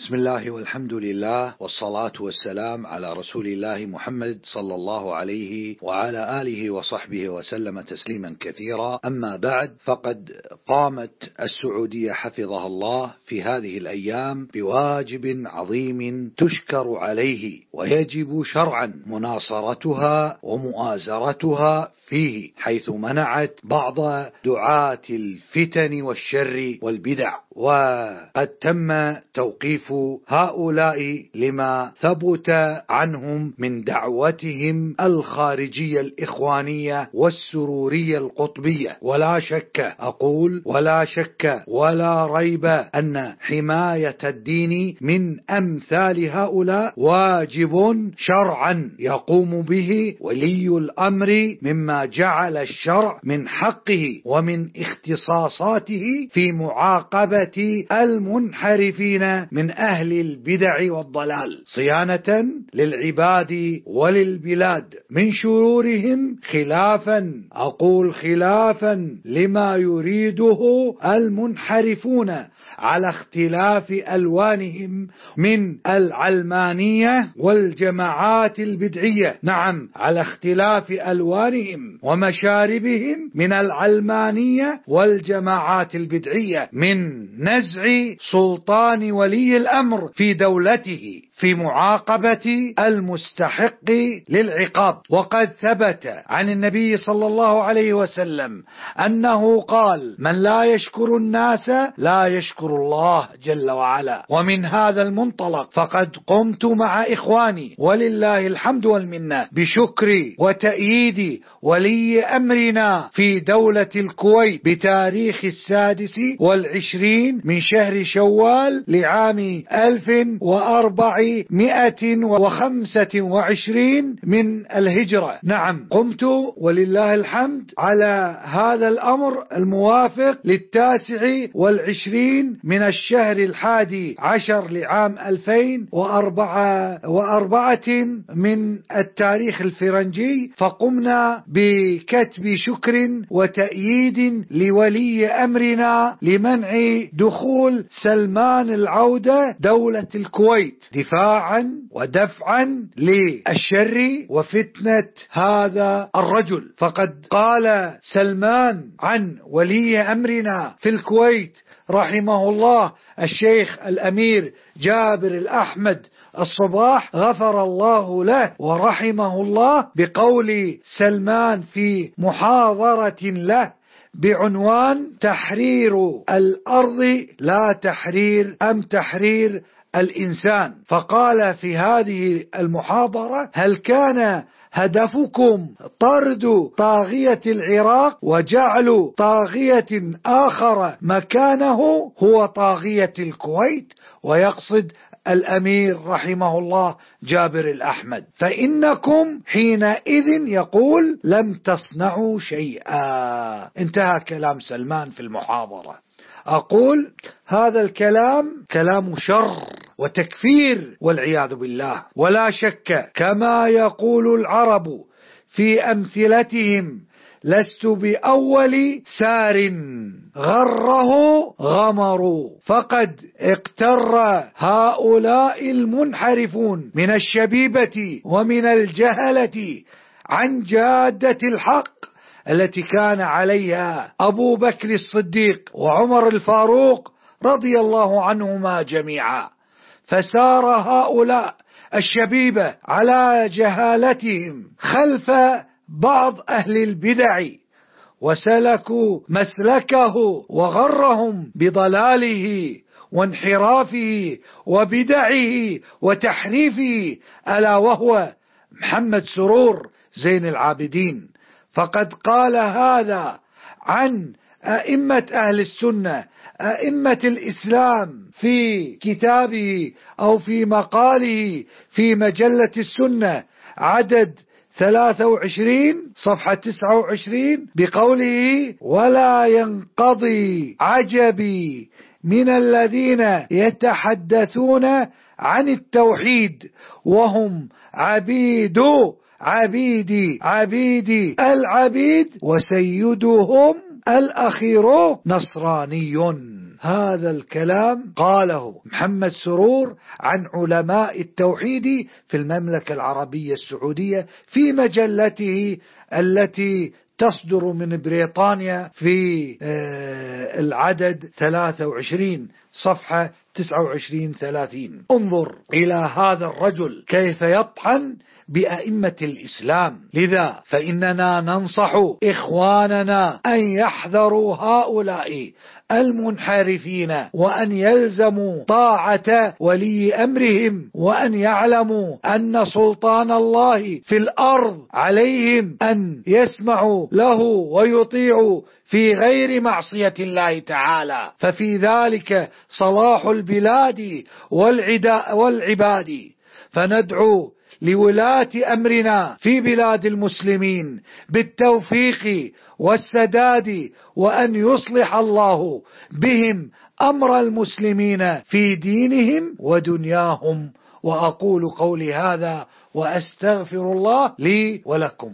بسم الله والحمد لله والصلاة والسلام على رسول الله محمد صلى الله عليه وعلى آله وصحبه وسلم تسليما كثيرا. أما بعد فقد قامت السعودية حفظها الله في هذه الأيام بواجب عظيم تشكر عليه ويجب شرعا مناصرتها ومؤازرتها فيه حيث منعت بعض دعاة الفتن والشر والبدع وقد تم توقيف هؤلاء لما ثبت عنهم من دعوتهم الخارجية الإخوانية والسرورية القطبية. ولا شك أقول ولا شك ولا ريب أن حماية الدين من أمثال هؤلاء واجب شرعا يقوم به ولي الأمر مما جعل الشرع من حقه ومن اختصاصاته في معاقبة المنحرفين من أهل البدع والضلال صيانة للعباد وللبلاد من شرورهم خلافا أقول خلافا لما يريده المنحرفون على اختلاف ألوانهم من العلمانية والجماعات البدعية نعم على اختلاف ألوانهم ومشاربهم من العلمانية والجماعات البدعية من نزع سلطان ولي الأمر. في دولته. في معاقبة المستحق للعقاب. وقد ثبت عن النبي صلى الله عليه وسلم أنه قال من لا يشكر الناس لا يشكر الله جل وعلا. ومن هذا المنطلق فقد قمت مع إخواني ولله الحمد والمنة بشكر وتأييد ولي أمرنا في دولة الكويت بتاريخ السادس والعشرين من شهر شوال لعام ألف وأربع مئة وخمسة وعشرين من الهجرة. نعم. قمت ولله الحمد على هذا الأمر الموافق للتاسع والعشرين من الشهر الحادي عشر لعام ألفين وأربعة, وأربعة من التاريخ الفرنجي فقمنا بكتب شكر وتأييد لولي أمرنا لمنع دخول سلمان العودة دولة الكويت. دفاعا ودفعا للشر وفتنة هذا الرجل. فقد قال سلمان عن ولي أمرنا في الكويت رحمه الله الشيخ الأمير جابر الأحمد الصباح غفر الله له ورحمه الله بقول سلمان في محاضرة له بعنوان تحرير الأرض لا تحرير أم تحرير الإنسان. فقال في هذه المحاضرة هل كان هدفكم طرد طاغية العراق وجعل طاغية آخر مكانه هو طاغية الكويت؟ ويقصد الأمير رحمه الله جابر الأحمد. فإنكم حينئذ يقول لم تصنعوا شيئا. انتهى كلام سلمان في المحاضرة. أقول هذا الكلام كلام شر. وتكفير والعياذ بالله. ولا شك كما يقول العرب في أمثلتهم لست بأول سار غره غمر. فقد اقتر هؤلاء المنحرفون من الشبيبة ومن الجهلة عن جادة الحق التي كان عليها أبو بكر الصديق وعمر الفاروق رضي الله عنهما جميعا. فسار هؤلاء الشبيبة على جهالتهم خلف بعض أهل البدع وسلكوا مسلكه وغرهم بضلاله وانحرافه وبدعه وتحريفه ألا وهو محمد سرور زين العابدين. فقد قال هذا عن أئمة أهل السنة أئمة الإسلام في كتابه أو في مقاله في مجلة السنة عدد 23 صفحة 29 بقوله ولا ينقضي عجبي من الذين يتحدثون عن التوحيد وهم عبيد عبيدي عبيدي العبيد وسيدهم الأخير نصراني. هذا الكلام قاله محمد سرور عن علماء التوحيد في المملكة العربية السعودية في مجلته التي تصدر من بريطانيا في آه، العدد 23 صفحة 29 30 انظر إلى هذا الرجل كيف يطحن بأئمة الإسلام. لذا فإننا ننصح إخواننا أن يحذروا هؤلاء المنحرفين وأن يلزموا طاعة ولي أمرهم وأن يعلموا أن سلطان الله في الأرض عليهم أن يسمعوا له ويطيعوا في غير معصية الله تعالى ففي ذلك صلاح البلاد والعباد. فندعو لولاة أمرنا في بلاد المسلمين بالتوفيق والسداد وأن يصلح الله بهم أمر المسلمين في دينهم ودنياهم. وأقول قولي هذا وأستغفر الله لي ولكم.